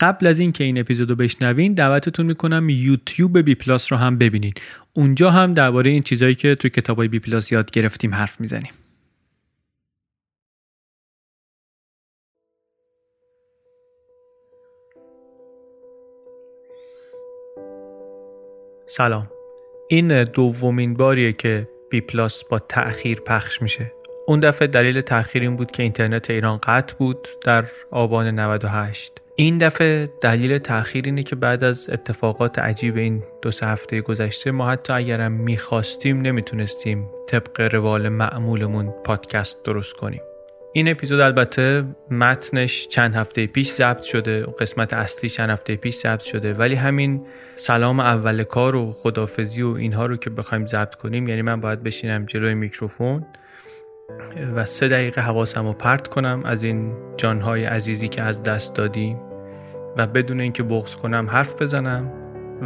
قبل از اینکه این اپیزودو بشنوین دعوتتون می‌کنم یوتیوب بی پلاس رو هم ببینید اونجا هم درباره این چیزهایی که توی کتابای بی پلاس یاد گرفتیم حرف می‌زنیم. سلام. این دومین باریه که بی پلاس با تأخیر پخش میشه. اون دفعه دلیل تأخیر این بود که اینترنت ایران قطع بود در آبان 98 این دفعه دلیل تأخیر اینه که بعد از اتفاقات عجیب این دو سه هفته گذشته ما حتی اگرم می‌خواستیم نمی‌تونستیم طبق روال معمولمون پادکست درست کنیم. این اپیزود البته متنش چند هفته پیش ضبط شده قسمت اصلی چند هفته پیش ضبط شده ولی همین سلام اول کار و خدافزی و اینها رو که بخوایم ضبط کنیم یعنی من باید بشینم جلوی میکروفون و سه دقیقه حواسم رو پرت کنم از این جانهای عزیزی که از دست دادیم. و بدون اینکه بغض کنم حرف بزنم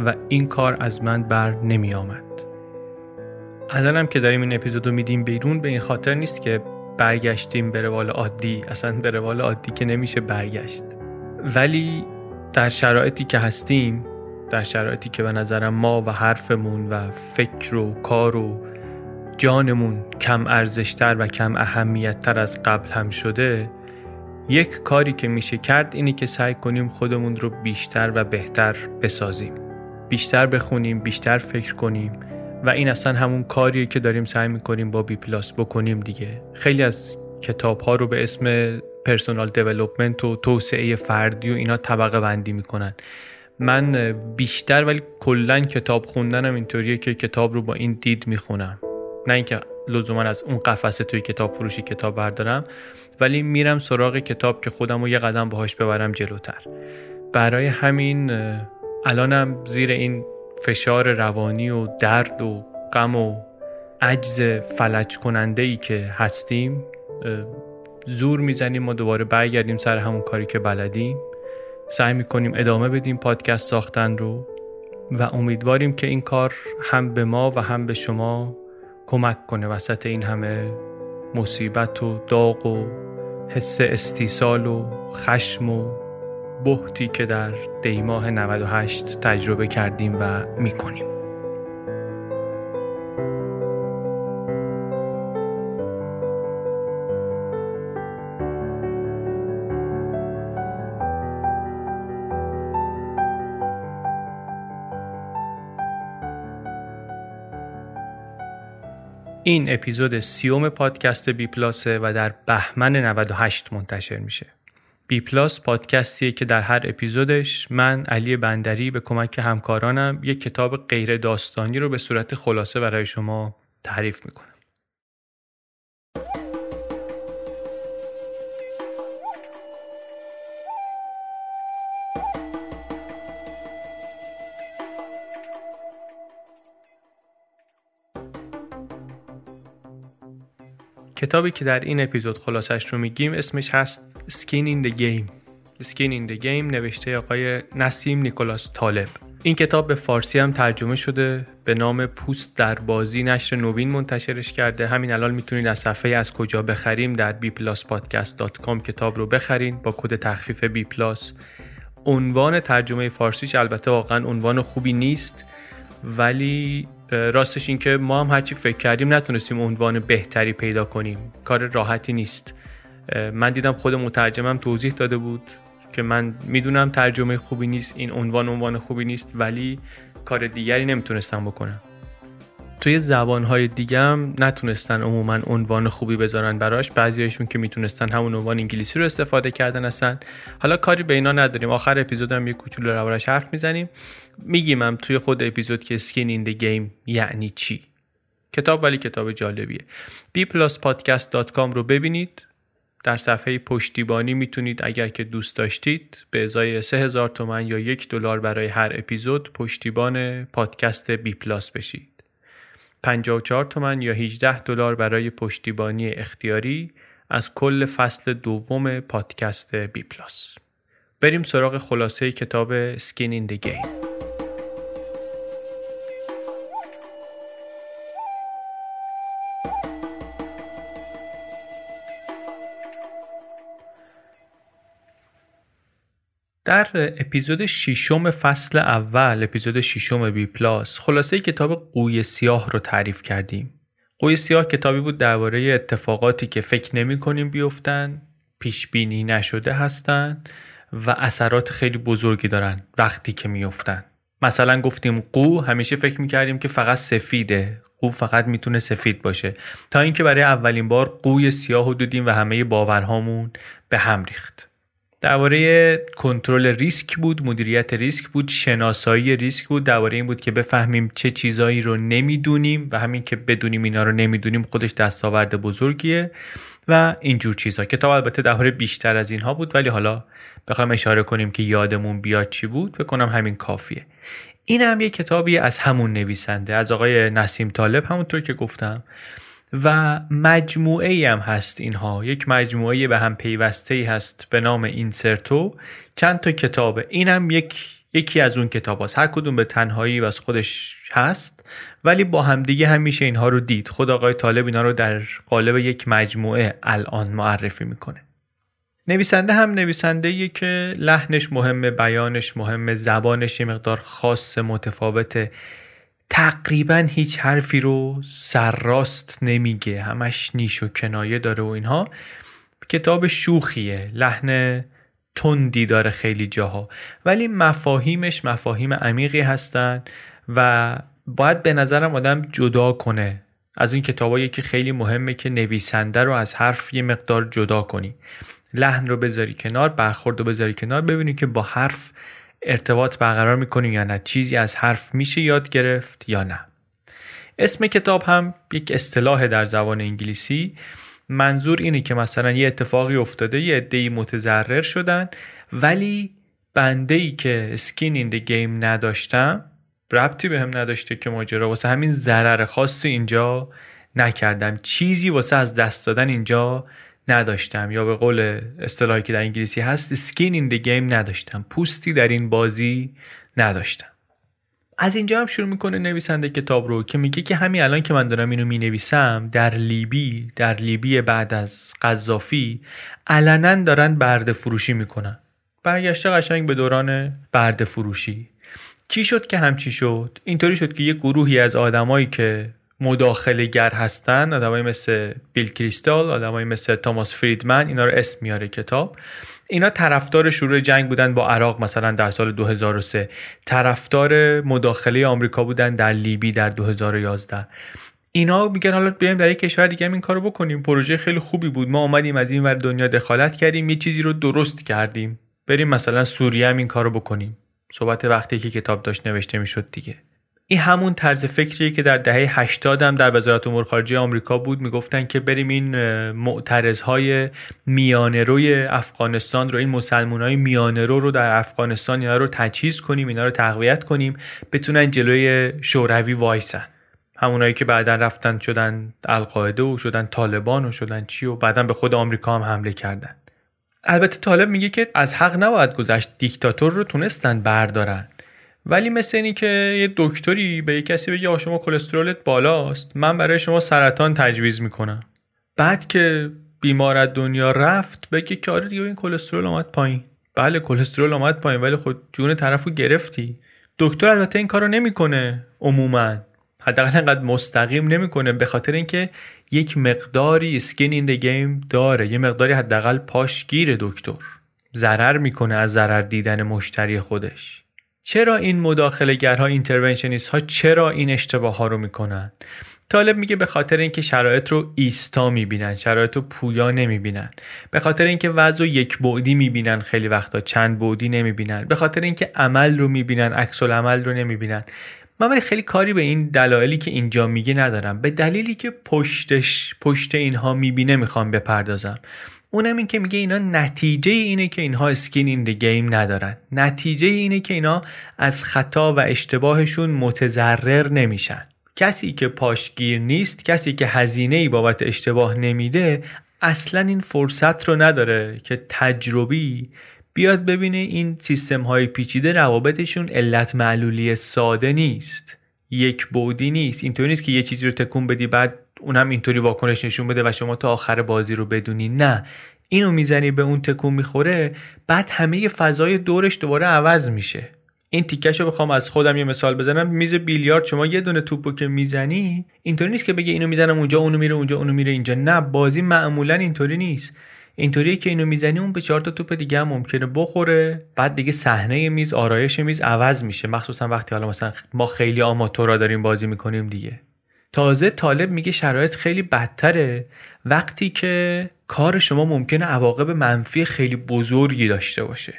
و این کار از من بر نمی آمد. الانم که داریم این اپیزودو میدیم بیرون به این خاطر نیست که برگشتیم به روال عادی. اصلا به روال عادی که نمیشه برگشت. ولی در شرایطی که هستیم در شرایطی که به نظرم ما و حرفمون و فکر و کار و جانمون کم ارزشتر و کم اهمیتتر از قبل هم شده یک کاری که میشه کرد اینی که سعی کنیم خودمون رو بیشتر و بهتر بسازیم. بیشتر بخونیم بیشتر فکر کنیم و این اصلا همون کاریه که داریم سعی می‌کنیم با بی پلاس بکنیم دیگه. خیلی از کتاب ها رو به اسم personal development و توسعه فردی و اینا طبقه بندی می‌کنن. من بیشتر ولی کلا کتاب خوندنم اینطوریه که کتاب رو با این دید می‌خونم. نه اینکه لزوما از اون قفسه توی کتاب فروشی کتاب بردارم ولی میرم سراغ کتاب که خودم رو یه قدم باهاش ببرم جلوتر. برای همین الانم زیر این فشار روانی و درد و غم و عجز فلج کننده ای که هستیم زور می‌زنیم ما دوباره برگردیم سر همون کاری که بلدیم. سعی می‌کنیم ادامه بدیم پادکست ساختن رو و امیدواریم که این کار هم به ما و هم به شما کمک کنه وسط این همه مصیبت و داغ و حس استیصال و خشم و بحتی که در دیماه 98 تجربه کردیم و می‌کنیم. این اپیزود سیوم پادکست بی پلاسه و در بهمن 98 منتشر میشه. بی پلاس پادکستیه که در هر اپیزودش من علی بندری به کمک همکارانم یک کتاب غیر داستانی رو به صورت خلاصه برای شما تعریف می‌کنم. کتابی که در این اپیزود خلاصش رو میگیم اسمش هست Skin in the Game. Skin in the Game نوشته آقای نسیم نیکولاس طالب. این کتاب به فارسی هم ترجمه شده به نام پوست در بازی نشر نوین منتشرش کرده. همین الان می‌تونید از صفحه از کجا بخریم در bpluspodcast.com کتاب رو بخرین با کد تخفیف بی عنوان ترجمه فارسیش البته واقعا عنوان خوبی نیست ولی راستش این که ما هم هرچی فکر کردیم نتونستیم عنوان بهتری پیدا کنیم. کار راحتی نیست. من دیدم خود مترجمم توضیح داده بود که من می‌دونم ترجمه خوبی نیست این عنوان عنوان خوبی نیست ولی کار دیگری نمی‌تونستم بکنم. توی زبانهای دیگه هم نتونستن عموما عنوان خوبی بذارن براش. بعضیاشون که می‌تونستن همون عنوان انگلیسی رو استفاده کردن هستن حالا کاری به اینا نداریم. آخر اپیزود هم یه کوچولو روارش حرف می‌زنیم. میگیم هم توی خود اپیزود که سکین این گیم یعنی چی؟ کتاب ولی کتاب جالبیه. bpluspodcast.com رو ببینید. در صفحه پشتیبانی می‌تونید اگر که دوست داشتید به ازای 3000 تومن یا یک دلار برای هر اپیزود پشتیبان پادکست بی پلاس بشید 54 تومن یا 18 دلار برای پشتیبانی اختیاری از کل فصل دوم پادکست بی پلاس. بریم سراغ خلاصه کتاب Skin in the Game. در اپیزود ششم فصل اول اپیزود ششم بی پلاس خلاصه کتاب قوی سیاه رو تعریف کردیم. قوی سیاه کتابی بود درباره اتفاقاتی که فکر نمی کنیم بیفتن پیش بینی نشده هستن و اثرات خیلی بزرگی دارن وقتی که میفتن مثلا گفتیم قو همیشه فکر می‌کردیم که فقط سفیده. قو فقط می‌تونه سفید باشه. تا اینکه برای اولین بار قوی سیاه رو دیدیم و همه باورهامون به هم ریخت. درباره کنترل ریسک بود مدیریت ریسک بود شناسایی ریسک بود. درباره این بود که بفهمیم چه چیزایی رو نمی‌دونیم و همین که بدونیم اینا رو نمی‌دونیم خودش دستاورد بزرگیه و اینجور چیزها کتاب البته درباره بیشتر از اینها بود ولی حالا بخوایم اشاره کنیم که یادمون بیاد چی بود. بکنم همین کافیه. این هم یه کتابی از همون نویسنده از آقای نسیم طالب همونطور که گفتم. و مجموعه ای هم هست اینها. یک مجموعه به هم پیوسته ای هست به نام اینسرتو. چند تا کتابه. این هم یک یکی از اون کتاب هست. هر کدوم به تنهایی و از خودش هست ولی با همدیگه هم میشه اینها رو دید. خود آقای طالب اینا رو در قالب یک مجموعه الان معرفی می‌کنه. نویسنده هم نویسنده که لحنش مهمه بیانش مهمه زبانش یه مقدار خاص متفاوته. تقریبا هیچ حرفی رو سرراست نمیگه. همش نیش و کنایه داره و اینها. کتاب شوخیه. لحن تندی داره خیلی جاها. ولی مفاهیمش مفاهیم عمیقی هستن و باید به نظرم آدم جدا کنه از این کتابایی که خیلی مهمه که نویسنده رو از حرف یه مقدار جدا کنی. لحن رو بذاری کنار برخورد رو بذاری کنار ببینی که با حرف ارتباط برقرار می‌کنیم یا نه چیزی از حرف میشه یاد گرفت یا نه. اسم کتاب هم یک اصطلاح در زبان انگلیسی. منظور اینه که مثلا یه اتفاقی افتاده یه عده‌ای متضرر شدن ولی بنده ای که سکین این گیم نداشتم ربطی به هم نداشته که ماجرا واسه همین ضرر خاص اینجا نکردم. چیزی واسه از دست دادن اینجا نداشتم یا به قول اصطلاحی که در انگلیسی هست سکین این دی گیم نداشتم. پوستی در این بازی نداشتم. از اینجا هم شروع می‌کنه نویسنده کتاب رو که میگه که همین الان که من دارم اینو می‌نویسم در لیبی در لیبی بعد از قذافی علنا دارن برده فروشی می‌کنن. برگشته قشنگ به دوران برده فروشی. چی شد که همچی شد؟ اینطوری شد که یه گروهی از آدمایی که مداخله گر هستن آدمایی مثل بیل کریستال آدمایی مثل توماس فریدمن اینا رو اسم میاره کتاب. اینا طرفدار شروع جنگ بودن با عراق مثلا در سال 2003 طرفدار مداخله آمریکا بودن در لیبی در 2011 اینا میگن حالا بیایم در یک کشور دیگه این کارو بکنیم. پروژه خیلی خوبی بود. ما اومدیم از این ور دنیا دخالت کردیم. یه چیزی رو درست کردیم. بریم مثلا سوریه هم این کارو بکنیم. صحبت وقتی که کتاب داشت نوشته می‌شد دیگه. این همون طرز فکریه که در دهه 80 هم در وزارت امور خارجه آمریکا بود می‌گفتن که بریم این معترضهای میانه روی افغانستان رو این مسلمان های میانه رو رو در افغانستان اینا رو تجهیز کنیم اینا رو تقویت کنیم بتونن جلوی شوروی وایسن. همونایی که بعدا رفتن شدن القاعده و شدن طالبان و شدن چی و بعدا به خود آمریکا هم حمله کردن. البته طالب میگه که از حق نباید گذشت دیکتاتور رو تونستن بردارن. ولی مثل اینی که یه دکتری به یه کسی بگه شما کلسترولت بالاست من برای شما سرطان تجویز می‌کنم. بعد که بیمار دنیا رفت بگه که آره دیگه این کلسترول آمد پایین. بله کلسترول آمد پایین ولی خود جون طرفو گرفتی. دکتر البته این کارو نمی‌کنه عموما. حداقل انقدر مستقیم نمی‌کنه به خاطر اینکه یک مقداری skin in game داره. یه مقداری حداقل پاش گیره دکتر. ضرر می‌کنه از ضرر دیدن مشتری خودش. چرا این مداخله گرها interventionist ها چرا این اشتباه ها رو می‌کنن؟ طالب میگه به خاطر اینکه شرایط رو ایستا می‌بینن شرایط رو پویا نمی‌بینن. به خاطر اینکه وضع و یک بعدی می‌بینن خیلی وقتا چند بعدی نمی‌بینن. به خاطر اینکه عمل رو می‌بینن عکس عمل رو نمی‌بینن. من ولی خیلی کاری به این دلایلی که اینجا میگه ندارم. به دلیلی که پشتش پشت اینها می‌بینه می‌خوام بپردازم. اونم این که میگه اینا نتیجه اینه که اینها اسکین این گیم ندارن. نتیجه اینه که اینا از خطا و اشتباهشون متضرر نمیشن. کسی که پاشگیر نیست کسی که هزینه ای بابت اشتباه نمیده اصلا این فرصت رو نداره که تجربی بیاد ببینه این سیستم های پیچیده روابطشون علت معلولی ساده نیست یک بودی نیست. اینطوری نیست که یه چیزی رو تکون بدی بعد اون هم اینطوری واکنش نشون بده و شما تا آخر بازی رو بدونی. نه. اینو می‌زنی به اون تکون می‌خوره بعد همه فضای دورش دوباره عوض میشه. این تیکش رو بخوام از خودم یه مثال بزنم. میز بیلیارد شما یه دونه توپو که می‌زنی اینطوری نیست که بگه اینو می‌زنم اونجا اونو میره اونجا اونو میره اینجا. نه بازی معمولا اینطوری نیست. اینطوریه که اینو می‌زنی اون به چهار تا توپ دیگه هم ممکنه بخوره. بعد دیگه صحنه میز آرایش میز عوض میشه. مخصوصا وقتی حالا مثلا ما خیلی آماتورا داریم بازی می‌کنیم دیگه. تازه طالب میگه شرایط خیلی بدتره. وقتی که کار شما ممکنه عواقب منفی خیلی بزرگی داشته باشه.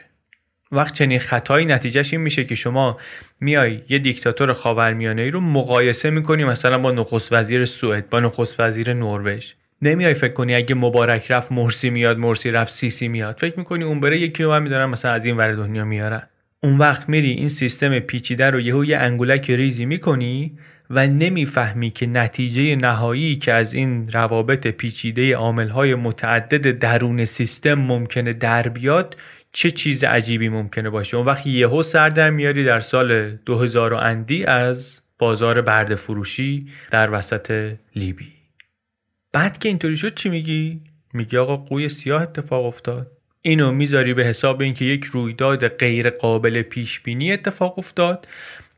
وقت چنین خطایی نتیجهش این میشه که شما میای یه دیکتاتور خاورمیانه ای رو مقایسه می‌کنی مثلا با نخست وزیر سوئد با نخست وزیر نروژ. نمیای فکر کنی اگه مبارک رفت مرسی میاد مرسی رفت سیسی میاد. فکر می‌کنی اون بره یکی رو من میدارن مثلا از این ور دنیا میارن. اون وقت میری این سیستم پیچیده رو یهو یه انگولک ریزی می‌کنی و نمی‌فهمی که نتیجه نهایی که از این روابط پیچیده عاملهای متعدد درون سیستم ممکنه در بیاد چه چیز عجیبی ممکنه باشه؟ اون وقت یهو سر در میاری در سال 2000 اندی از بازار برد فروشی در وسط لیبی. بعد که اینطوری شد چی میگی؟ میگی آقا قوی سیاه اتفاق افتاد. اینو می‌ذاری به حساب اینکه یک رویداد غیر قابل پیش بینی اتفاق افتاد.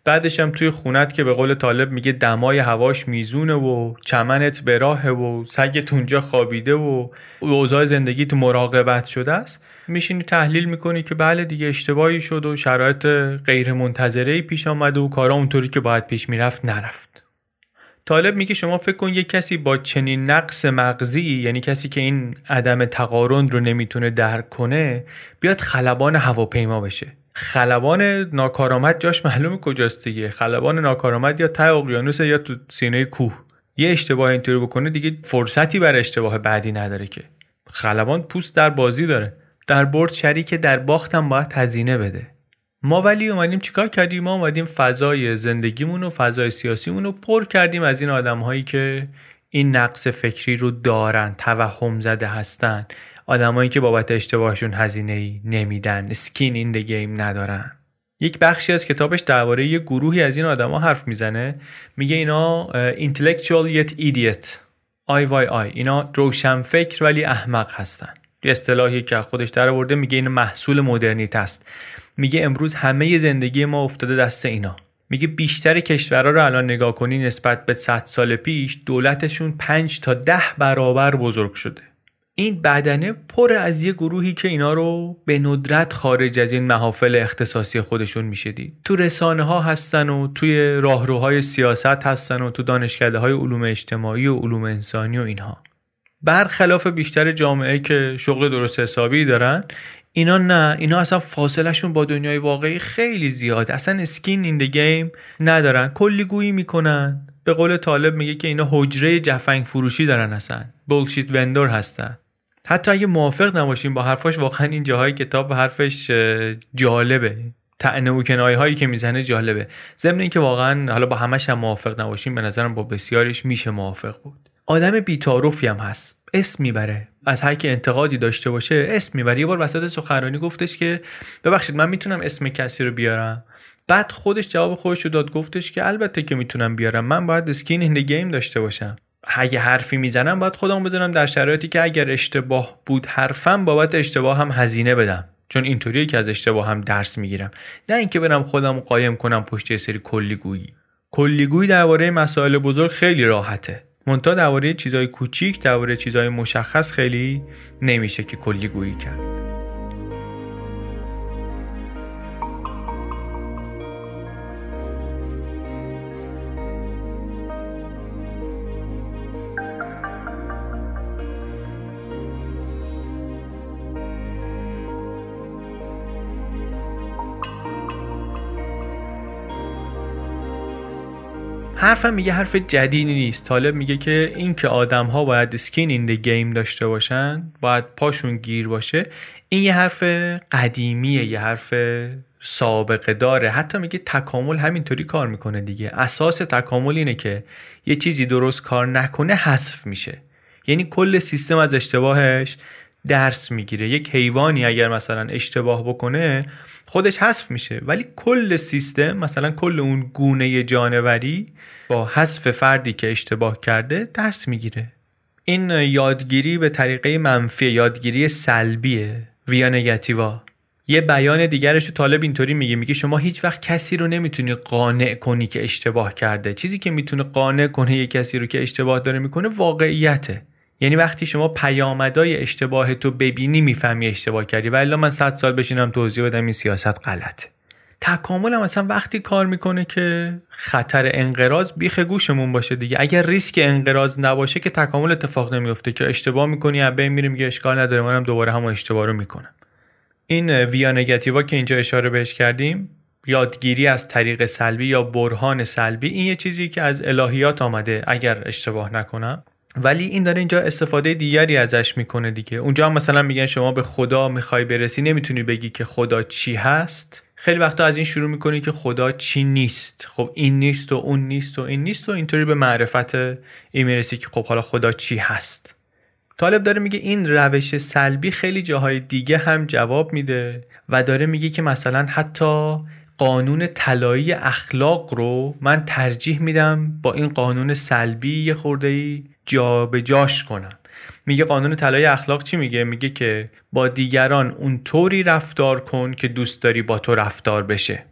بعدش هم توی خونت که به قول طالب میگه دمای هواش میزونه و چمنت به راهه و سگت اونجا خوابیده و اوضاع زندگی تو مراقبت شده است. میشینی تحلیل می‌کنی که بله دیگه اشتباهی شد و شرایط غیر منتظره پیش آمده و کارا اونطوری که باید پیش می‌رفت نرفت. طالب میگه شما فکر کن یک کسی با چنین نقص مغزی یعنی کسی که این عدم تقارن رو نمی‌تونه درک کنه بیاد خلبان هواپیما بشه. خلبان ناکارآمد جاش معلومه کجاست دیگه. خلبان ناکارآمد یا ته اقیانوس یا تو سینه کوه. یه اشتباه اینطوری بکنه دیگه فرصتی بر اشتباه بعدی نداره که. خلبان پوست در بازی داره. در برد شریک در باختم باید هزینه بده. ما ولی اومدیم چیکار کردیم؟ ما اومدیم فضای زندگیمون و فضای سیاسیمون رو پر کردیم از این آدم هایی که این نقص فکری رو دارن توهم زده هستن. آدمایی که بابت اشتباهشون هزینه ای نمیدن skin in the game ندارن. یک بخشی از کتابش درباره یه گروهی از این آدما حرف می‌زنه. میگه اینا intellectual yet idiot. IYI اینا روشنفکر ولی احمق هستن. یه اصطلاحی که خودش در آورده میگه این محصول مدرنیت است. میگه امروز همه زندگی ما افتاده دست اینا. میگه بیشتر کشورها رو الان نگاه کنی نسبت به 100 سال پیش دولتشون 5 تا 10 برابر بزرگ شده. این بدنه پر از یه گروهی که اینا رو به ندرت خارج از این محافل اختصاصی خودشون میشه دید. تو رسانه ها هستن و توی راهروهای سیاست هستن و تو دانشکده های علوم اجتماعی و علوم انسانی و اینها. برخلاف بیشتر جامعه که شغل درست حسابی دارن اینا نه. اینا اصلا فاصلهشون با دنیای واقعی خیلی زیاده. اصلا اسکین این گیم ندارن. کلی گویی می‌کنن. به قول طالب میگه که اینا حجره جفنگ فروشی دارن اصلا. بولشیت وندور هستن. حتی اگه موافق نباشیم با حرفاش واقعا این جاهای کتاب حرفش جالبه. تعنه و کنایه هایی که می‌زنه جالبه. ضمن اینکه واقعا حالا با همش هم موافق نباشیم به نظرم با بسیارش میشه موافق بود. آدم بیتاروفی هم هست. اسم می‌بره. از هر کی انتقادی داشته باشه اسم می‌بره. یه بار وسط سخنرانی گفتش که ببخشید من می‌تونم اسم کسی رو بیارم؟ بعد خودش جواب خودش رو داد گفتش که البته که می‌تونم بیارم. من باید اسکین این گیم داشته باشم. اگه حرفی می‌زنم باید خودم بذارم در شرایطی که اگر اشتباه بود حرفم بابت اشتباه هم هزینه بدم. چون اینطوریه که از اشتباه هم درس می‌گیرم. نه اینکه برم خودم قایم کنم پشت یه سری کلیگویی. کلیگویی درباره مسائل بزرگ خیلی راحته. منتها درباره چیزای کوچیک درباره چیزای مشخص خیلی نمیشه که کلیگویی کرد. حرفم میگه حرف جدیدی نیست. طالب میگه که این که آدم ها باید سکین این گیم داشته باشن باید پاشون گیر باشه این یه حرف قدیمیه یه حرف سابقه داره. حتی میگه تکامل همینطوری کار می‌کنه دیگه. اساس تکامل اینه که یه چیزی درست کار نکنه حذف میشه. یعنی کل سیستم از اشتباهش درس می‌گیره. یک حیوانی اگر مثلا اشتباه بکنه خودش حذف میشه. ولی کل سیستم مثلا کل اون گونه جانوری با حذف فردی که اشتباه کرده درس می‌گیره. این یادگیری به طریقه منفی یادگیری سلبیه. ویا نگتیوا یه بیان دیگرش رو طالب اینطوری میگه. میگه شما هیچ وقت کسی رو نمی‌تونی قانع کنی که اشتباه کرده. چیزی که می‌تونه قانع کنه یه کسی رو که اشتباه داره می‌کنه واقعیته. یعنی وقتی شما پیامدهای اشتباه تو ببینی می‌فهمی اشتباه کردی. ولی من صد سال بشینم توضیح بدم این سیاست غلطه. تکامل هم مثلا وقتی کار می‌کنه که خطر انقراض بیخ گوشمون باشه دیگه. اگر ریسک انقراض نباشه که تکامل اتفاق نمیفته که اشتباه می‌کنی از بین میری میگه اشکال نداره. منم دوباره همون اشتباه رو می‌کنم. این ویا نگاتیوا که اینجا اشاره بهش کردیم یادگیری از طریق سلبی یا برهان سلبی این یه چیزی که از الهیات آمده اگر اشتباه نکنم. ولی این داره اینجا استفاده دیگری ازش می‌کنه دیگه. اونجا هم مثلا میگن شما به خدا می‌خوای برسی نمی‌تونی بگی که خدا چی هست. خیلی وقتا از این شروع می‌کنی که خدا چی نیست. خب این نیست و اون نیست و این نیست و اینطوری به معرفت این می‌رسی که خب حالا خدا چی هست. طالب داره میگه این روش سلبی خیلی جاهای دیگه هم جواب میده و داره میگه که مثلا حتی قانون طلایی اخلاق رو من ترجیح میدم با این قانون سلبی یه خورده ای جا به جاش کنم میگه قانون طلای اخلاق چی میگه؟ میگه که با دیگران اون طوری رفتار کن که دوست داری با تو رفتار بشه.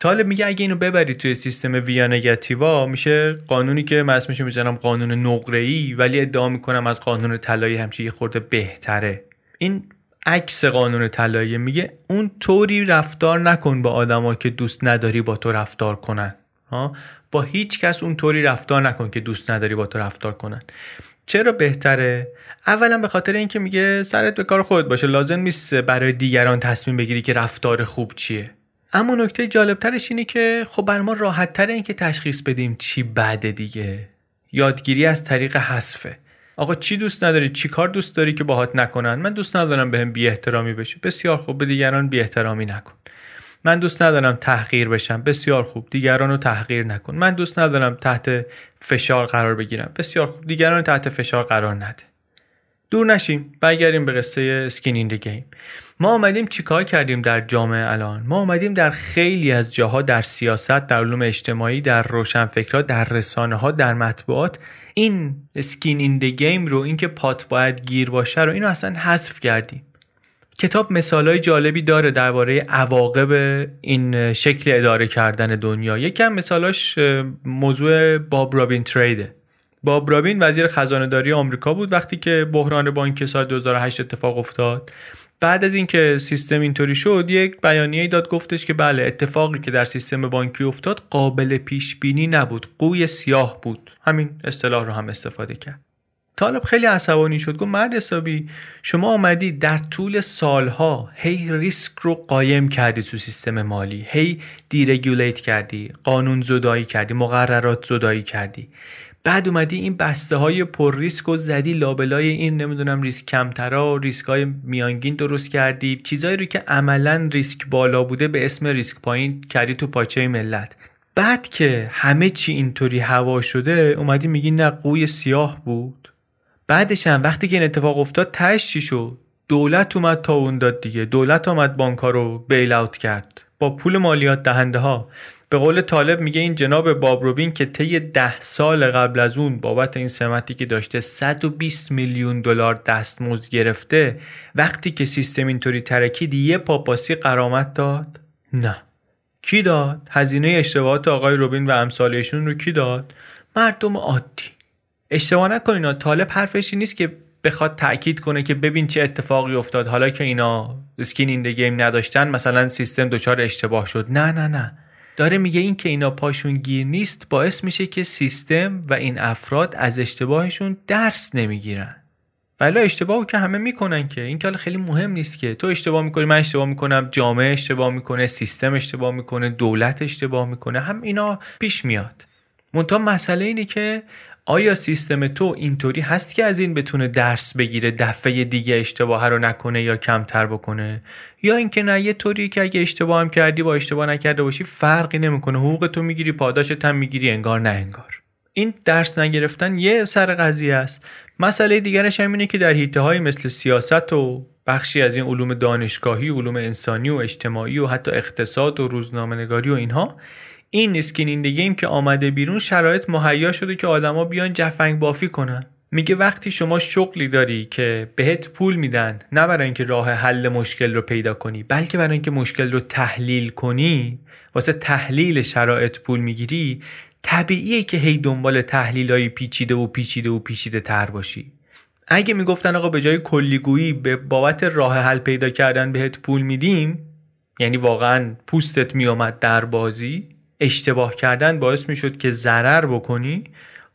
طالب میگه اگه اینو ببری توی سیستم ویا نگاتیوا میشه قانونی که من اسمش می‌ذارم قانون نقره ای ولی ادعا می‌کنم از قانون طلایی همچی خورده بهتره. این عکس قانون طلایی میگه اون طوری رفتار نکن با آدما که دوست نداری با تو رفتار کنن. با هیچ کس اون طوری رفتار نکن که دوست نداری با تو رفتار کنن. چرا بهتره؟ اولا به خاطر اینکه میگه سرت به کار خود باشه. لازم نیست برای دیگران تصمیم بگیری که رفتار خوب چیه. اما نکته جالبترش اینه که خب بر ما راحت تره اینکه تشخیص بدیم چی بده دیگه. یادگیری از طریق حذفه. آقا چی دوست نداری؟ چی کار دوست داری که باهات نکنن؟ من دوست ندارم بهم بی احترامی بشه. بسیار خوب به دیگران بی احترامی نکن. من دوست ندارم تحقیر بشم. بسیار خوب. دیگران رو تحقیر نکن. من دوست ندارم تحت فشار قرار بگیرم. بسیار خوب. دیگران رو تحت فشار قرار نده. دور نشیم. برگردیم به قصه سکین این گیم ما آمدیم چیکار کردیم در جامعه الان؟ ما آمدیم در خیلی از جاها در سیاست در علوم اجتماعی در روشنفکرها در رسانه ها در مطبوعات. این سکین این گیم رو اینکه پات باید گیر باشه رو اینو اصلا حذف کردیم. کتاب مثالای جالبی داره درباره عواقب این شکل اداره کردن دنیا. یکم مثالاش موضوع باب رابین تریده. باب رابین وزیر خزانه داری آمریکا بود وقتی که بحران بانک سال 2008 اتفاق افتاد. بعد از اینکه سیستم اینطوری شد یک بیانیه داد گفتش که بله اتفاقی که در سیستم بانکی افتاد قابل پیش بینی نبود قوی سیاه بود. همین اصطلاح رو هم استفاده کرد. طالب خیلی عصبانی شد. گفت مرد حسابی شما آمدی در طول سالها هی ریسک رو قایم کردی تو سیستم مالی. هی دیرگولیت کردی قانون زدایی کردی مقررات زدایی کردی. بعد اومدی این بسته های پر ریسک و زدی لابلای این نمی‌دونم ریسک کمترا و ریسک های میانگین درست کردی. چیزایی رو که عملا ریسک بالا بوده به اسم ریسک پایین کردی تو پاچه ملت. بعد که همه چی اینطوری هوا شده اومدی میگی نه قوی سیاه بود. بعدش هم وقتی که این اتفاق افتاد تش چی شد؟ دولت اومد تا اون داد دیگه. دولت اومد بانک رو بیل اوت کرد. با پول مالیات دهنده ها به قول طالب میگه این جناب باب روبین که طی ده سال قبل از اون بابت این سمتی که داشته 120 میلیون دلار دستمزد گرفته وقتی که سیستم اینطوری ترکید یه پاپاسی قرامت داد؟ نه. کی داد؟ هزینه اشتباهات آقای روبین و امثالشون رو کی داد؟ مردم عادی. اشتباه نکنین طالب حرفش نیست که بخواد تاکید کنه که ببین چه اتفاقی افتاد. حالا که اینا اسکین این گیم نداشتن مثلا سیستم دچار اشتباه شد. نه نه نه. داره میگه این که اینا پاشون گیر نیست باعث میشه که سیستم و این افراد از اشتباهشون درس نمی‌گیرن. ولی اشتباهو که همه می‌کنن که. این که خیلی مهم نیست که. تو اشتباه می‌کنی من اشتباه می‌کنم جامعه اشتباه می‌کنه سیستم اشتباه می‌کنه دولت اشتباه می‌کنه. هم اینا پیش میاد. منتها مسئله اینه که آیا سیستم تو اینطوری هست که از این بتونه درس بگیره دفعه دیگه اشتباه رو نکنه یا کمتر بکنه؟ یا اینکه نه یه طوری که اگه اشتباه هم کردی با اشتباه نکرده باشی فرقی نمی‌کنه. حقوق تو می‌گیری پاداشت هم می‌گیری انگار نه انگار. این درس نگرفتن یه سر قضیه است. مسئله دیگرش هم اینه که در حیطه های مثل سیاست و بخشی از این علوم دانشگاهی علوم انسانی و اجتماعی و حتی اقتصاد و روزنامه نگاری و اینها این اسکین این گیم که آمده بیرون شرایط مهیا شده که آدما بیان جفنگ بافی کنن. میگه وقتی شما شغلی داری که بهت پول میدن نه برای اینکه راه حل مشکل رو پیدا کنی بلکه برای اینکه مشکل رو تحلیل کنی واسه تحلیل شرایط پول می‌گیری طبیعیه که هی دنبال تحلیل های پیچیده و پیچیده و پیچیده تر باشی. اگه می‌گفتن آقا به جای کلیگویی به بابت راه حل پیدا کردن بهت پول میدیم یعنی واقعا پوستت میامد در بازی اشتباه کردن باعث می‌شد که ضرر بکنی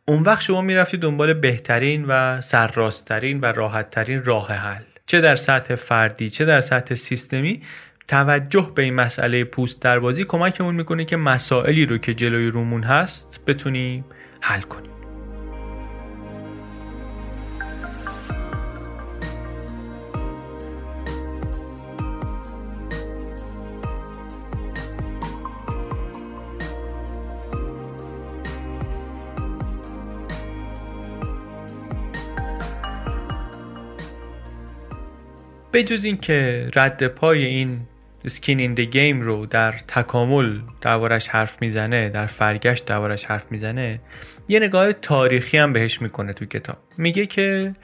اون وقت شما می‌رفتی دنبال بهترین و سرراستترین و راحتترین راه حل. چه در سطح فردی چه در سطح سیستمی توجه به این مسئله پوست در بازی کمکمون می‌کنه که مسائلی رو که جلوی رومون هست بتونیم حل کنیم بجز این که رد پای این سکین این گیم رو در تکامل دوارش حرف می‌زنه در فرگشت دوارش حرف می‌زنه یه نگاه تاریخی هم بهش می‌کنه تو کتاب. میگه که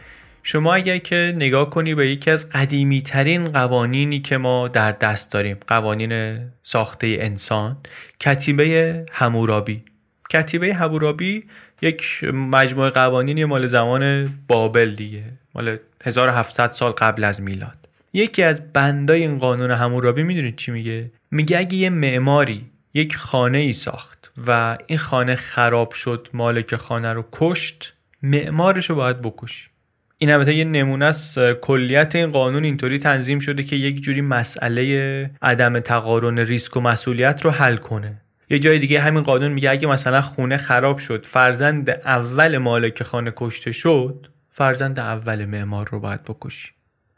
شما اگر که نگاه کنی به یکی از قدیمی ترین قوانینی که ما در دست داریم قوانین ساخته انسان کتیبه همورابی. کتیبه همورابی یک مجموعه قوانینی مال زمان بابل دیگه. مال 1700 سال قبل از میلاد. یکی از بندای این قانون همورابی می‌دونید چی میگه؟ میگه اگه یه معماری یک خانه ای ساخت و این خانه خراب شد مالک خانه رو کشت معمارش رو باید بکشی این البته یه نمونه از کلیت این قانون اینطوری تنظیم شده که یک جوری مسئله عدم تقارن ریسک و مسئولیت رو حل کنه. یه جای دیگه همین قانون میگه اگه مثلا خونه خراب شد فرزند اول مالک خانه کشته شد فرزند اول معمار رو باید بکشی.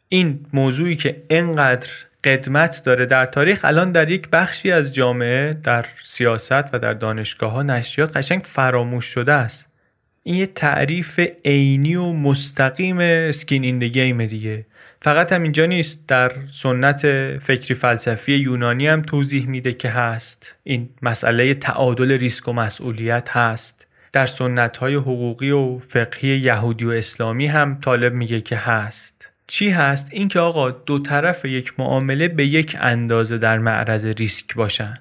این موضوعی که انقدر قدمت داره در تاریخ الان در یک بخشی از جامعه در سیاست و در دانشگاه ها نشریات قشنگ فراموش شده است. این یه تعریف عینی و مستقیم اسکین این دیگه. فقط هم اینجا نیست در سنت فکری فلسفی یونانی هم توضیح میده که هست. این مسئله تعادل ریسک و مسئولیت هست. در سنت های حقوقی و فقهی یهودی و اسلامی هم طالب میگه که هست. چی هست؟ اینکه آقا دو طرف یک معامله به یک اندازه در معرض ریسک باشن.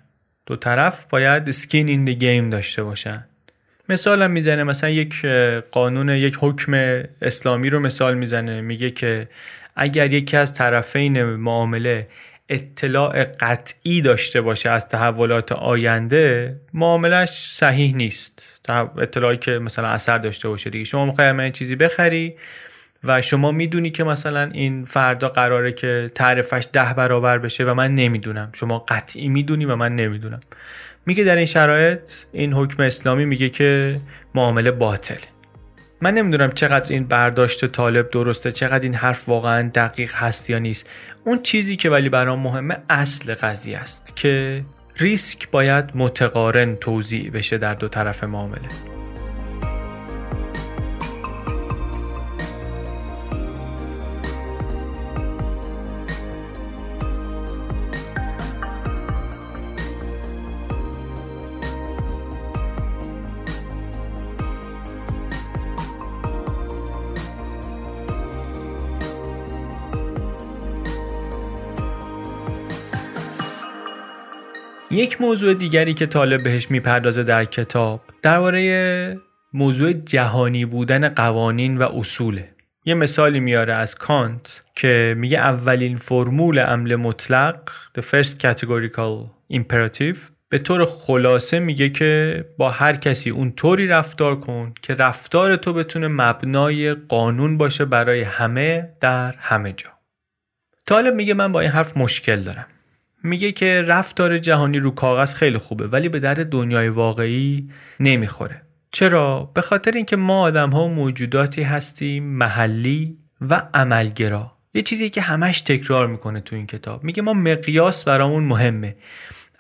دو طرف باید سکین این گیم داشته باشن. مثالم می‌زنه مثلا یک قانون یک حکم اسلامی رو مثال می‌زنه. میگه که اگر یکی از طرفین معامله اطلاع قطعی داشته باشه از تحولات آینده معاملش صحیح نیست. اطلاعی که مثلا اثر داشته باشه دیگه. شما می‌خوای چیزی بخری و شما می‌دونی که مثلا این فردا قراره که تعرفش ده برابر بشه و من نمی‌دونم. شما قطعی می‌دونی و من نمی‌دونم. میگه در این شرایط این حکم اسلامی میگه که معامله باطل. من نمی‌دونم چقدر این برداشت طالب درسته چقدر این حرف واقعا دقیق هست یا نیست. اون چیزی که ولی برام مهمه اصل قضیه است که ریسک باید متقارن توضیع بشه در دو طرف معامله. یک موضوع دیگری که طالب بهش می‌پردازه در کتاب درباره موضوع جهانی بودن قوانین و اصوله. یه مثالی میاره از کانت که میگه اولین فرمول عمل مطلق the first categorical imperative به طور خلاصه میگه که با هر کسی اون طوری رفتار کن که رفتار تو بتونه مبنای قانون باشه برای همه در همه جا. طالب میگه من با این حرف مشکل دارم. میگه که رفتار جهانی رو کاغذ خیلی خوبه ولی به درد دنیای واقعی نمی‌خوره. چرا؟ به خاطر اینکه ما آدم ها موجوداتی هستیم محلی و عملگرا. یه چیزی که همش تکرار می‌کنه تو این کتاب. میگه ما مقیاس برامون مهمه.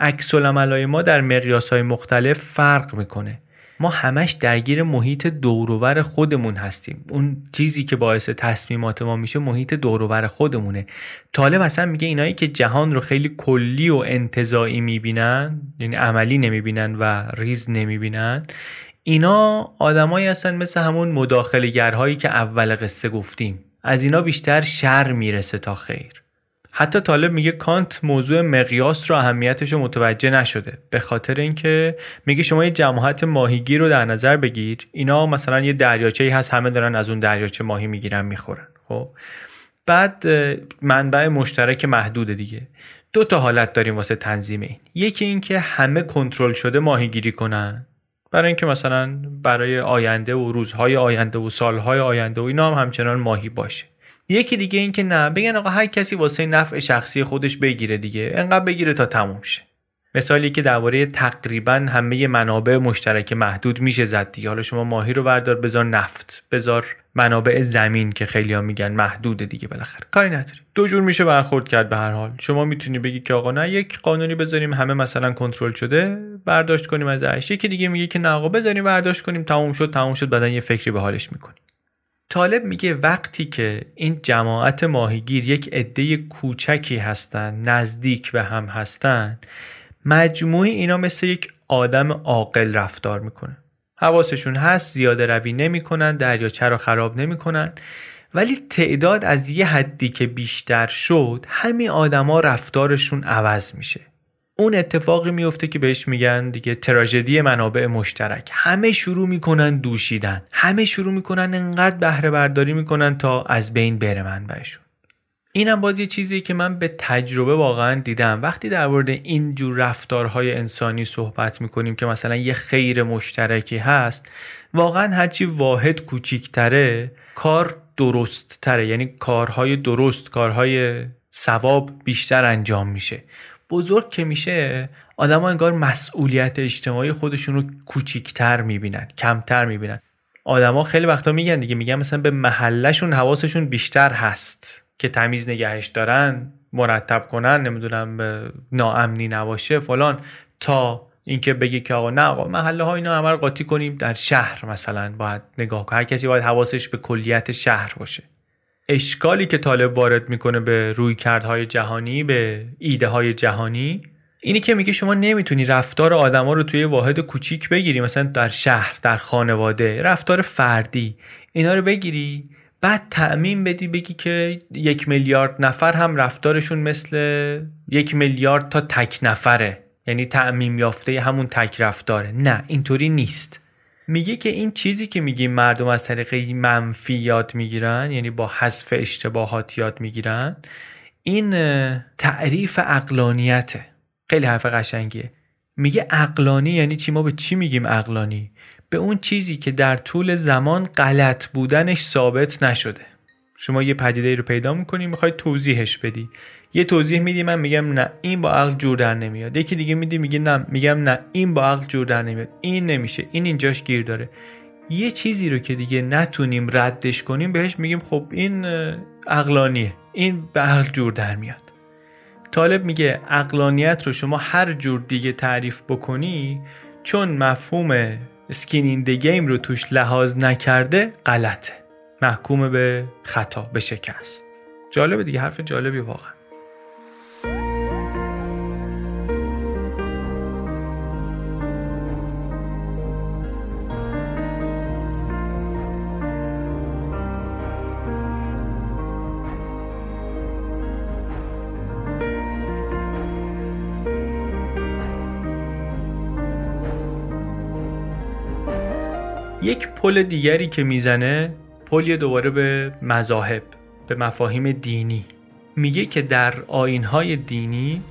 عکس ما در مقیاس های مختلف فرق می‌کنه. ما همش درگیر محیط دوروور خودمون هستیم. اون چیزی که باعث تصمیمات ما میشه محیط دوروور خودمونه. طالب اصلا میگه اینایی که جهان رو خیلی کلی و انتظایی می‌بینن یعنی عملی نمی‌بینن و ریز نمی‌بینن اینا آدمایی هستن مثل همون مداخلگرهایی که اول قصه گفتیم. از اینا بیشتر شر می‌رسه تا خیر. حتی طالب میگه کانت موضوع مقیاس رو اهمیتش رو متوجه نشده. به خاطر اینکه میگه شما یه جماعت ماهیگیر رو در نظر بگیر. اینا مثلا یه دریاچه ای هست همه دارن از اون دریاچه ماهی می‌گیرن می‌خورن. خب؟ بعد منبع مشترک محدود دیگه. دو تا حالت داریم واسه تنظیم این. یکی اینکه همه کنترل شده ماهیگیری کنن. برای اینکه مثلا برای آینده و روزهای آینده و سالهای آینده و اینا هم همچنان ماهی باشه. یکی دیگه این که نه بگن آقا هر کسی واسه نفع شخصی خودش بگیره دیگه انقدر بگیره تا تموم شه. مثالی که درباره تقریبا همه منابع مشترک محدود میشه زد دیگه. حالا شما ماهی رو بردار بذار نفت بذار منابع زمین که خیلی ها میگن محدود دیگه بالاخره. کاری نداری دو جور میشه برخورد کرد به هر حال. شما می‌تونی بگی که آقا نه یک قانونی بذاریم همه مثلا کنترل شده برداشت کنیم ازش یکی دیگه میگه که نه آقا بذاریم برداشت کنیم تموم شد تموم شد بعدن یه فکری به حالش می‌کنیم. طالب میگه وقتی که این جماعت ماهیگیر یک عده کوچکی هستن نزدیک به هم هستن مجموعی اینا مثل یک آدم عاقل رفتار می‌کنه. حواسشون هست زیاده روی نمی‌کنن دریاچه رو خراب نمی‌کنن. ولی تعداد از یه حدی که بیشتر شد همین آدما رفتارشون عوض میشه. اون اتفاقی میفته که بهش میگن دیگه تراژدی منابع مشترک. همه شروع می‌کنن دوشیدن. همه شروع می‌کنن انقدر بهره برداری می‌کنن تا از بین بره منبعشون. اینم باز یه چیزی که من به تجربه واقعا دیدم. وقتی در مورد این جور رفتارهای انسانی صحبت می‌کنیم که مثلا یه خیر مشترکی هست واقعا هرچی واحد کوچیکتره کار درست تره یعنی کارهای درست کارهای ثواب بیشتر انجام میشه. بزرگ که میشه آدما انگار مسئولیت اجتماعی خودشون رو کوچیکتر می‌بینن کمتر می‌بینن. آدما خیلی وقتا میگن دیگه میگن مثلا به محلشون حواسشون بیشتر هست که تمیز نگهش دارن مرتب کنن نمی‌دونم ناامنی نباشه فلان. تا اینکه بگی که آقا نه آقا محله ها اینا همه قاطی کنیم در شهر مثلا باید نگاه کنه. هر کسی باید حواسش به کلیت شهر باشه. اشکالی که طالب وارد می‌کنه به روی کردهای جهانی به ایده های جهانی اینی که میگه شما نمی‌تونی رفتار آدما رو توی واحد کوچیک بگیری مثلا در شهر در خانواده رفتار فردی اینا رو بگیری بعد تعمین بدی بگی که یک میلیارد نفر هم رفتارشون مثل یک میلیارد تا تک نفره. یعنی تعمیم یافته همون تک رفتاره. نه اینطوری نیست. میگه که این چیزی که میگیم مردم از طریق منفی یاد می‌گیرن یعنی با حذف اشتباهات یاد می‌گیرن این تعریف اقلانیته خیلی حرف قشنگیه. میگه اقلانی یعنی چی؟ ما به چی میگیم اقلانی به اون چیزی که در طول زمان غلط بودنش ثابت نشده. شما یه پدیده رو پیدا می‌کنی می‌خوای توضیحش بدی. یه توضیح میدی؟ من میگم نه. این با عقل جور در نمیاد. یکی دیگه میدی میگه نه. میگم نه. این با عقل جور در نمیاد. این نمیشه. این اینجاش گیر داره. یه چیزی رو که دیگه نتونیم ردش کنیم بهش میگیم خب این عقلانیه. این به عقل جور در میاد. طالب میگه عقلانیت رو شما هر جور دیگه تعریف بکنی چون مفهوم سکین این گیم رو توش لحاظ نکرده غلطه. محکوم به خطا به شکست. جالبه دیگه. حرف جالبی واقعا. یک پل دیگری که می‌زنه پلی دوباره به مذاهب به مفاهیم دینی. میگه که در آینهای دینی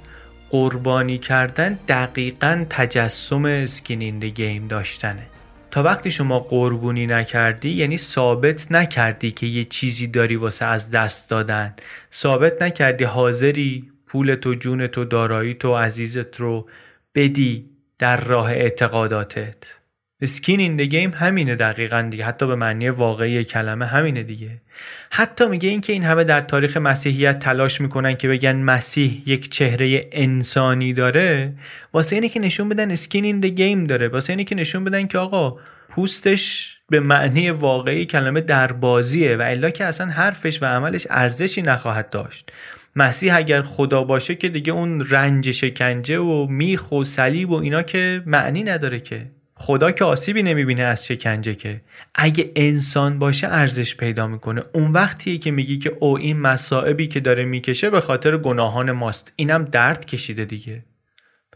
قربانی کردن دقیقا تجسم اسکینینده گیم داشتنه. تا وقتی شما قربونی نکردی یعنی ثابت نکردی که یه چیزی داری واسه از دست دادن. ثابت نکردی حاضری پول تو جون تو دارایی تو عزیزت رو بدی در راه اعتقاداتت. سکین این گیم همینه دقیقا دیگه. حتی به معنی واقعی کلمه همینه دیگه. حتی میگه اینکه این همه در تاریخ مسیحیت تلاش می‌کنن که بگن مسیح یک چهره انسانی داره واسه اینه که نشون بدن اسکین این گیم داره. واسه اینه که نشون بدن که آقا پوستش به معنی واقعی کلمه در بازیه و الا که اصلا حرفش و عملش ارزشی نخواهد داشت. مسیح اگر خدا باشه که دیگه اون رنج شکنجه و میخ و صلیب و اینا که معنی نداره که. خدا که آسیبی نمی‌بینه از شکنجه که اگه انسان باشه ارزش پیدا می‌کنه. اون وقتیه که میگی که او این مسائبی که داره می‌کشه به خاطر گناهان ماست. اینم درد کشیده دیگه.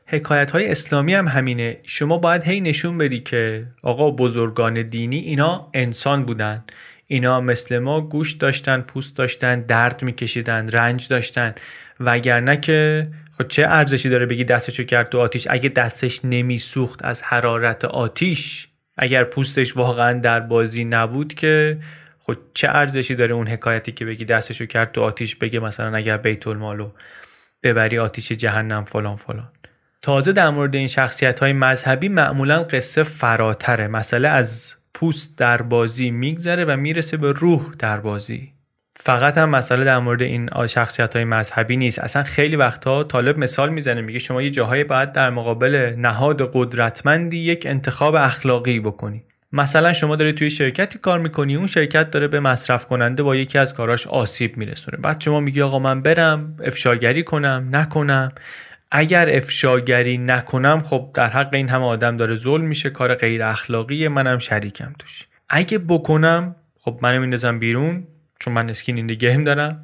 حکایت های اسلامی هم همینه. شما باید هی نشون بدی که آقا بزرگان دینی اینا انسان بودن. اینا مثل ما گوش داشتن پوست داشتن درد میکشیدن رنج داشتن. وگرنه که خب چه ارزشی داره بگی دستشو کرد تو آتیش؟ اگه دستش نمیسوخت از حرارت آتیش اگر پوستش واقعا در بازی نبود که خب چه ارزشی داره اون حکایتی که بگی دستشو کرد تو آتیش بگه مثلا اگر بیت المالو ببری آتیش جهنم فلان فلان. تازه در مورد این شخصیت های مذهبی معمولا قصه فراتره. مسئله از پوست در بازی میگذره و می‌رسه به روح در بازی. فقط هم مسئله در مورد این شخصیت های مذهبی نیست. اصلا خیلی وقتها طالب مثال می‌زنه میگه شما یه جاهای باید در مقابل نهاد قدرتمندی یک انتخاب اخلاقی بکنی. مثلا شما داری توی شرکتی کار می‌کنی اون شرکت داره به مصرف کننده با یکی از کاراش آسیب میرسونه. بعد شما میگی آقا من برم افشاگری کنم نکنم. اگر افشاگری نکنم خب در حق این همه آدم داره ظلم میشه کار غیر اخلاقی منم شریکم توش. اگه بکنم خب منو میندازم بیرون. چون من اسکین این گیم دارم.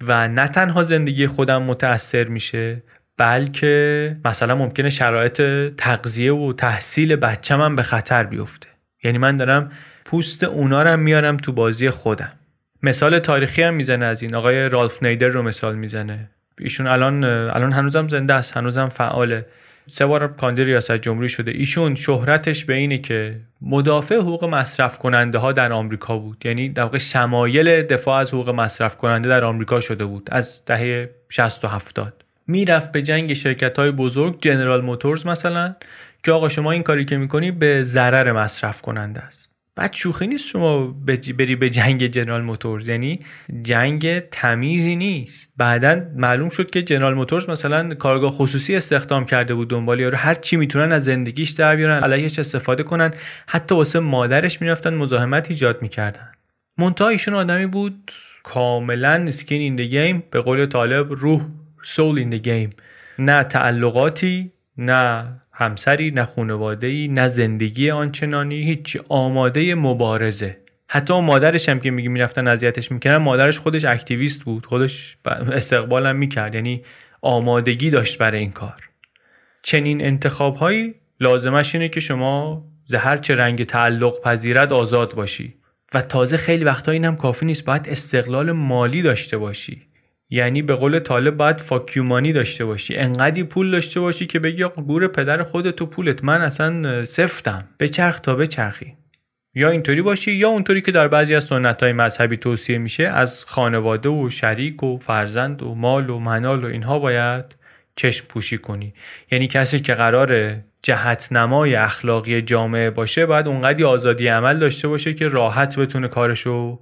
و نه تنها زندگی خودم متاثر میشه بلکه مثلا ممکنه شرایط تغذیه و تحصیل بچه به خطر بیفته. یعنی من دارم پوست اونا رو میارم تو بازی خودم. مثال تاریخی هم می‌زنه از این. آقای رالف نیدر رو مثال می‌زنه. ایشون الان الان هنوزم زنده است هنوزم فعاله. سه بار کاندید ریاست جمهوری شده. ایشون شهرتش به اینه که مدافع حقوق مصرف کننده ها در آمریکا بود. یعنی در واقع شمایل دفاع از حقوق مصرف کننده در آمریکا شده بود از دهه 60 و 70 می‌رفت به جنگ شرکت های بزرگ جنرال موتورز مثلا که آقا شما این کاری که می‌کنی به ضرر مصرف کننده است. بعد شوخی نیست شما بری به جنگ جنرال موتورز. یعنی جنگ تمیزی نیست. بعدا معلوم شد که جنرال موتورز مثلا کارگاه خصوصی استخدام کرده بود دنبال یارو. هر چی می‌تونن از زندگیش در بیارن علیهش استفاده کنن. حتی واسه مادرش می‌رفتن مزاحمت ایجاد می‌کردن. منتها ایشون آدمی بود کاملا skin in the game به قول طالب روح soul in the game نه تعلقاتی نه همسری نه خانواده نه زندگی آنچنانی هیچ آماده مبارزه. حتی مادرش هم که میگه می‌رفتن اذیتش می‌کردن مادرش خودش اکتیویست بود. خودش استقبالم می‌کرد. یعنی آمادگی داشت برای این کار. چنین انتخاب هایی لازمش اینه که شما زهر چه رنگ تعلق پذیرت آزاد باشی. و تازه خیلی وقتا این هم کافی نیست. باید استقلال مالی داشته باشی. یعنی به قول طالب باید فاکیومانی داشته باشی. انقدی پول داشته باشی که بگی آقا گور پدر خودت و پولت. من اصلا سفتم. بچرخ تا بچرخی. یا اینطوری باشی یا اونطوری که در بعضی از سنت های مذهبی توصیه میشه از خانواده و شریک و فرزند و مال و منال و اینها باید چشم پوشی کنی. یعنی کسی که قرار جهت نمای اخلاقی جامعه باشه باید اونقدی آزادی عمل داشته باشه که راحت بتونه کارشو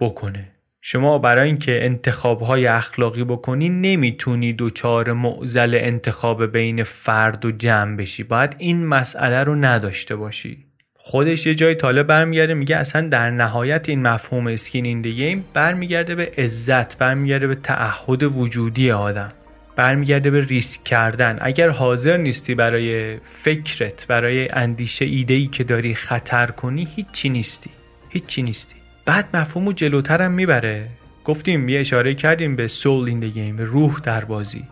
بکنه. شما برای اینکه انتخاب های اخلاقی بکنی نمی‌تونی دوچار معزل انتخاب بین فرد و جمع بشی. باید این مسئله رو نداشته باشی. خودش یه جای طالب برمیگرده میگه اصلا در نهایت این مفهوم اسکین این گیم برمیگرده به عزت برمیگرده به تعهد وجودی آدم. برمیگرده به ریسک کردن. اگر حاضر نیستی برای فکرت برای اندیشه ایده‌ای که داری خطر کنی هیچی نیستی. هیچی نیستی. بعد مفهومو جلوتر هم می‌بره. گفتیم یه اشاره کردیم به سول این گیم روح در بازی.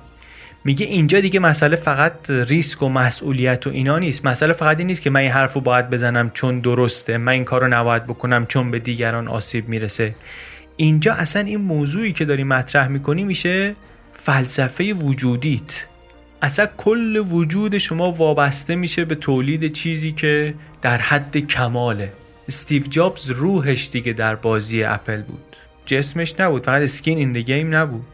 میگه اینجا دیگه مسئله فقط ریسک و مسئولیت و اینا نیست. مسئله فقط این نیست که من این حرف باید بزنم چون درسته من این کار رو نباید بکنم چون به دیگران آسیب می‌رسه. اینجا اصلا این موضوعی که داری مطرح می‌کنی میشه فلسفه وجودیت. اصلا کل وجود شما وابسته میشه به تولید چیزی که در حد کماله. استیو جابز روحش دیگه در بازی اپل بود. جسمش نبود فقط اسکین این گیم نبود.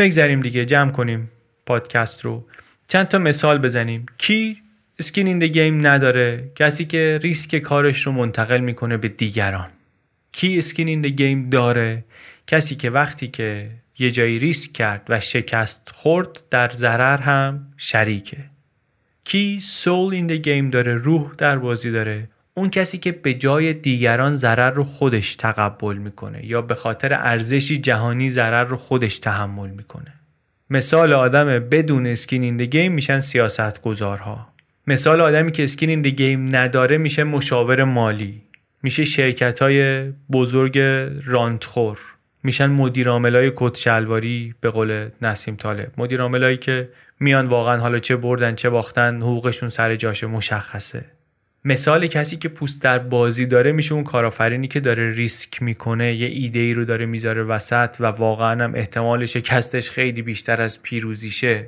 بگذاریم دیگه جمع کنیم پادکست رو. چند تا مثال بزنیم. کی skin in the game نداره؟ کسی که ریسک کارش رو منتقل می‌کنه به دیگران. کی skin in the game داره؟ کسی که وقتی که یه جایی ریسک کرد و شکست خورد در ضرر هم شریکه. کی soul in the game داره؟ روح در بازی داره. اون کسی که به جای دیگران ضرر رو خودش تقبل می‌کنه یا به خاطر ارزشی جهانی ضرر رو خودش تحمل می‌کنه. مثال آدم بدون skin in the game میشن سیاست گذارها مثال آدمی که skin in the game نداره میشه مشاور مالی. میشه شرکت های بزرگ رانتخور میشن مدیرعاملای کت شلواری به قول نسیم طالب. مدیرعاملایی که میان واقعا حالا چه بردن چه باختن حقوقشون سر جاشه مشخصه. مثال کسی که پوست در بازی داره میشه اون کارآفرینی که داره ریسک می‌کنه یه ایده ای رو داره می‌ذاره وسط و واقعا هم احتمال شکستش خیلی بیشتر از پیروزیشه.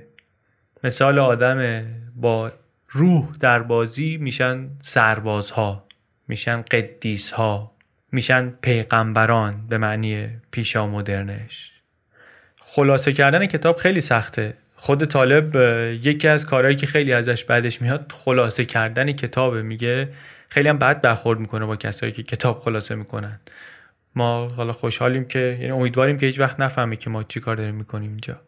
مثال آدم با روح در بازی میشن سربازها میشن قدیسها میشن پیغمبران به معنی پیشا مدرنش خلاصه کردن کتاب خیلی سخته. خود طالب یکی از کارهایی که خیلی ازش بعدش میاد خلاصه کردن کتاب میگه خیلی هم بد برخورد می‌کنه با کسایی که کتاب خلاصه می‌کنن. ما حالا خوشحالیم که یعنی امیدواریم که هیچ وقت نفهمه که ما چی کار داریم می‌کنیم اینجا.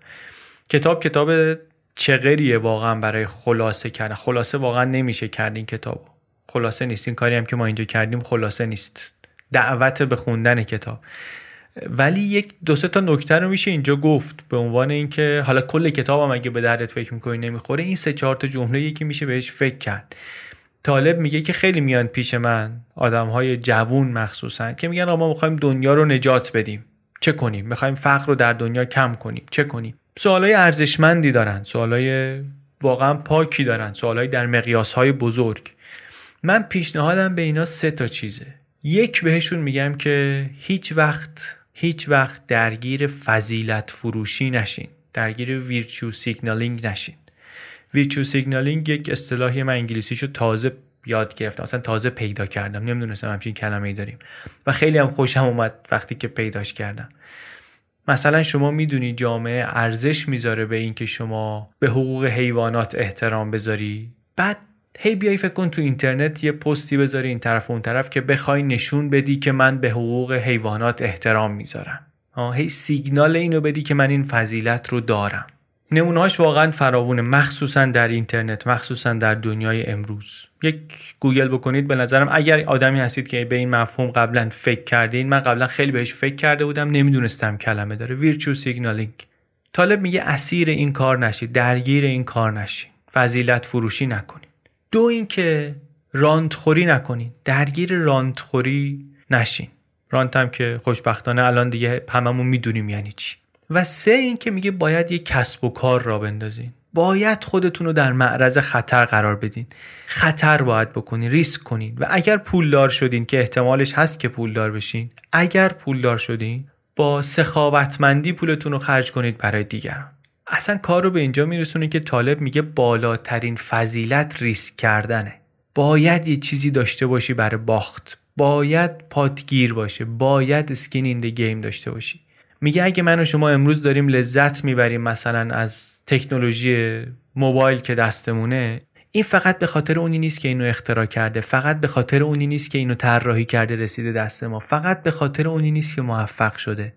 کتاب کتاب چغریه واقعا برای خلاصه کردن. خلاصه واقعا نمیشه کرد این کتاب خلاصه نیست. این کاری هم که ما اینجا کردیم خلاصه نیست. دعوت به خوندن کتاب. ولی یک دو سه تا نکته رو میشه اینجا گفت به عنوان اینکه حالا کل کتابم اگه به دردت فکر می‌کنی نمی‌خوره این سه چهار تا جمله یکی میشه بهش فکر کرد. طالب میگه که خیلی میان پیش من آدم های جوون مخصوصا که میگن ما می‌خوایم دنیا رو نجات بدیم. چه کنیم؟ می‌خوایم فقر رو در دنیا کم کنیم. چه کنیم؟ سوالای ارزشمندی دارن. سوالای واقعا پاکی دارن. سوالای در مقیاس های بزرگ. من پیشنهادم به اینا سه تا چیزه. یک بهشون میگم که هیچ وقت هیچ وقت درگیر فضیلت فروشی نشین. درگیر virtue signaling نشین. virtue signaling یک اصطلاحی من انگلیسیشو تازه یاد گرفتم. اصلا تازه پیدا کردم. نمی‌دونستم همچین کلمه ای داریم. و خیلی هم خوشم اومد وقتی که پیداش کردم. مثلا شما می‌دونی جامعه ارزش می‌ذاره به اینکه شما به حقوق حیوانات احترام بذاری؟ بعد هی بیای فکر کن تو اینترنت یه پستی بذاری این طرف و اون طرف که بخوای نشون بدی که من به حقوق حیوانات احترام می‌ذارم. هی سیگنال اینو بدی که من این فضیلت رو دارم. نمونهاش واقعا فراوونه مخصوصا در اینترنت مخصوصا در دنیای امروز. یک گوگل بکنید به نظرم اگر آدمی هستید که به این مفهوم قبلا فکر کردین من قبلا خیلی بهش فکر کرده بودم نمی‌دونستم کلمه داره. virtue signaling طالب میگه اسیر این کار نشید درگیر این کار نشید فضیلت فروشی نکنید دو اینکه خوری نکنین. درگیر خوری نشین. رانت هم که خوشبختانه الان دیگه هممون می‌دونیم یعنی چی. و سه اینکه میگه باید یه کسب و کار راه بندازین. باید خودتون رو در معرض خطر قرار بدین. خطر باید بکنین ریسک کنین. و اگر پولدار شدین که احتمالش هست که پولدار بشین اگر پولدار شدین با سخاوتمندی پولتون رو خرج کنید برای دیگران. اصلا کار رو به اینجا میرسونه که طالب میگه بالاترین فضیلت ریسک کردنه. باید یه چیزی داشته باشی برای باخت. باید پاتگیر باشه. باید اسکین این گیم داشته باشی. میگه اگه من و شما امروز داریم لذت می‌بریم مثلا از تکنولوژی موبایل که دستمونه این فقط به خاطر اونی نیست که اینو اختراع کرده فقط به خاطر اونی نیست که اینو طراحی کرده رسیده دست ما فقط به خاطر اونی نیست که موفق شده.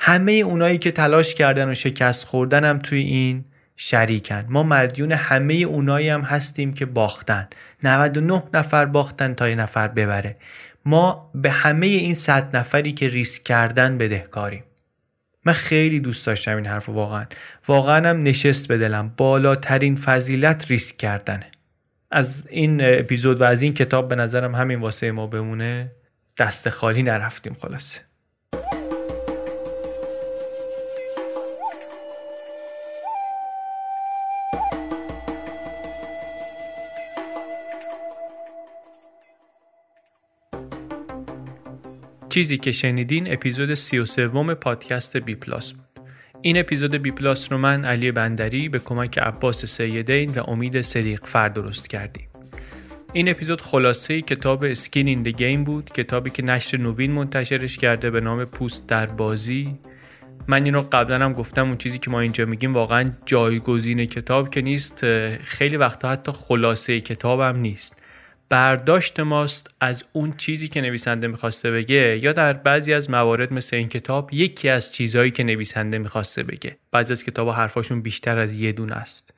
همه اونایی که تلاش کردن و شکست خوردن هم توی این شریکن. ما مدیون همه اونایی هم هستیم که باختن. 99 نفر باختن تا یه نفر ببره. ما به همه این صد نفری که ریسک کردن بدهکاریم. من خیلی دوست داشتم این حرف واقعا. واقعا هم نشست به دلم. بالاترین فضیلت ریسک کردنه. از این اپیزود و از این کتاب به نظرم همین واسه ما بمونه دست خالی نرفتیم خلاصه چیزی که شنیدین اپیزود 33 پادکست بی پلاس بود. این اپیزود بی پلاس رو من علی بندری به کمک عباس سیدین و امید صدیق‌فر درست کردیم. این اپیزود خلاصه کتاب skin in the game بود کتابی که نشر نوین منتشرش کرده به نام پوست در بازی من این رو قبلا هم گفتم اون چیزی که ما اینجا میگیم واقعا جایگزین کتاب که نیست خیلی وقتا حتی خلاصه کتاب هم نیست برداشت ماست از اون چیزی که نویسنده می‌خواسته بگه یا در بعضی از موارد مثل این کتاب یکی از چیزهایی که نویسنده می‌خواسته بگه. بعضی از کتاب حرفاشون بیشتر از یه دونه است.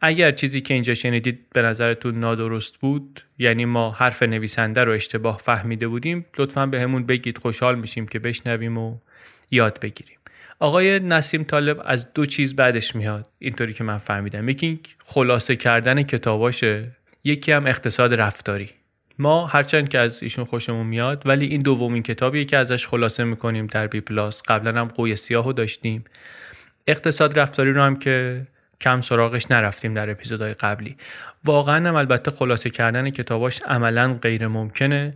اگر چیزی که اینجا شنیدید به نظرتون نادرست بود یعنی ما حرف نویسنده رو اشتباه فهمیده بودیم لطفا به همون بگید خوشحال میشیم که بشنویم و یاد بگیریم. آقای نسیم طالب از دو چیز بعدش میاد. اینطوری که من فهمیدم. یکی خلاصه کردن کتاباشه. یکی هم اقتصاد رفتاری. ما هرچند که از ایشون خوشمون میاد ولی این دومین کتابیه که ازش خلاصه می‌کنیم در بی پلاس. قبلا هم قوی سیاهو داشتیم. اقتصاد رفتاری رو هم که کم سراغش نرفتیم در اپیزودهای قبلی. واقعا هم البته خلاصه کردن کتاباش عملا غیر ممکنه.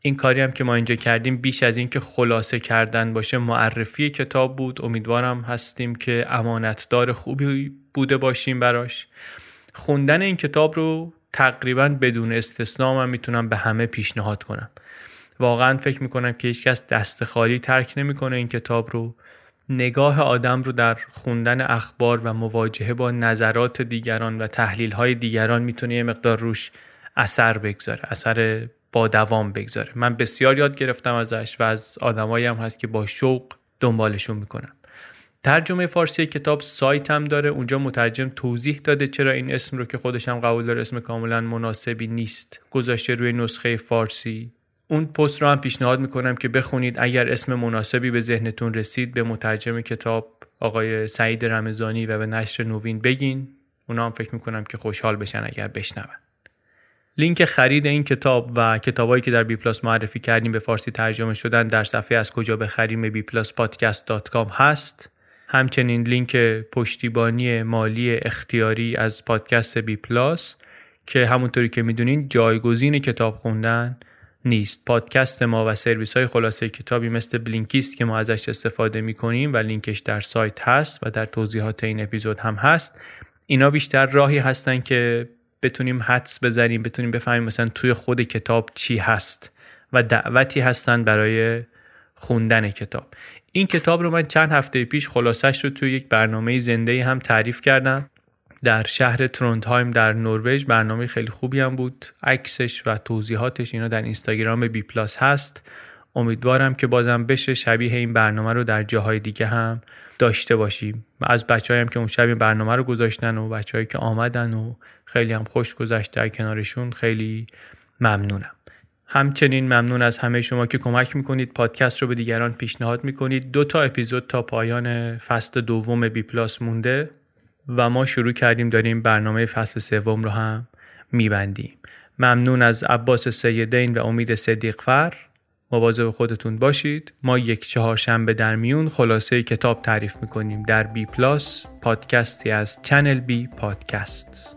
این کاری هم که ما اینجا کردیم بیش از اینکه خلاصه کردن باشه معرفی کتاب بود. امیدوارم هستیم که امانتدار خوبی بوده باشیم براش. خوندن این کتاب رو تقریبا بدون استثنا من می‌تونم به همه پیشنهاد کنم. واقعا فکر می‌کنم که هیچکس دست خالی ترک نمی‌کنه این کتاب رو. نگاه آدم رو در خوندن اخبار و مواجهه با نظرات دیگران و تحلیل های دیگران می‌تونه یه مقدار روش اثر بگذاره اثر با دوام بگذاره. من بسیار یاد گرفتم ازش و از آدمایی هم هست که با شوق دنبالشون می‌کنم. ترجمه فارسی کتاب سایت هم داره. اونجا مترجم توضیح داده چرا این اسم رو که خودش هم قبول داره اسم کاملا مناسبی نیست. گذاشته روی نسخه فارسی. اون پست رو هم پیشنهاد می‌کنم که بخونید. اگر اسم مناسبی به ذهنتون رسید به مترجم کتاب آقای سعید رمضانی و به نشر نوین بگین. اونا هم فکر می‌کنم که خوشحال بشن اگر بشنون. لینک خرید این کتاب و کتابایی که در بی پلاس معرفی کردیم به فارسی ترجمه شدن در صفحه از کجا بخریم بی پلاس پادکست هست. همچنین لینک پشتیبانی مالی اختیاری از پادکست بی پلاس که همونطوری که می‌دونین جایگزین کتاب خوندن نیست. پادکست ما و سرویس های خلاصه کتابی مثل Blinkist که ما ازش استفاده می‌کنیم و لینکش در سایت هست و در توضیحات این اپیزود هم هست اینا بیشتر راهی هستن که بتونیم حدس بزنیم بتونیم بفهمیم مثلا توی خود کتاب چی هست و دعوتی هستن برای خوندن کتاب. این کتاب رو من چند هفته پیش خلاصش رو توی یک برنامه زنده هم تعریف کردم. در شهر تروندهایم در نروژ برنامه خیلی خوبی هم بود. عکسش و توضیحاتش اینا در اینستاگرام بی پلاس هست. امیدوارم که بازم بشه شبیه این برنامه رو در جاهای دیگه هم داشته باشیم. از بچه هم که اون شب این برنامه رو گذاشتن و بچههایی که آمدن و خیلی هم خوش گذشت در کنارشون خیلی ممنونم. همچنین ممنون از همه شما که کمک می‌کنید پادکست رو به دیگران پیشنهاد می‌کنید. دو تا اپیزود تا پایان فصل دوم بی پلاس مونده و ما شروع کردیم داریم برنامه فصل سوم رو هم میبندیم. ممنون از عباس سیدین و امید صدیقفر مواظب خودتون باشید. ما یک چهارشنبه در میون خلاصه کتاب تعریف می‌کنیم. در بی پلاس پادکستی از چنل بی پادکست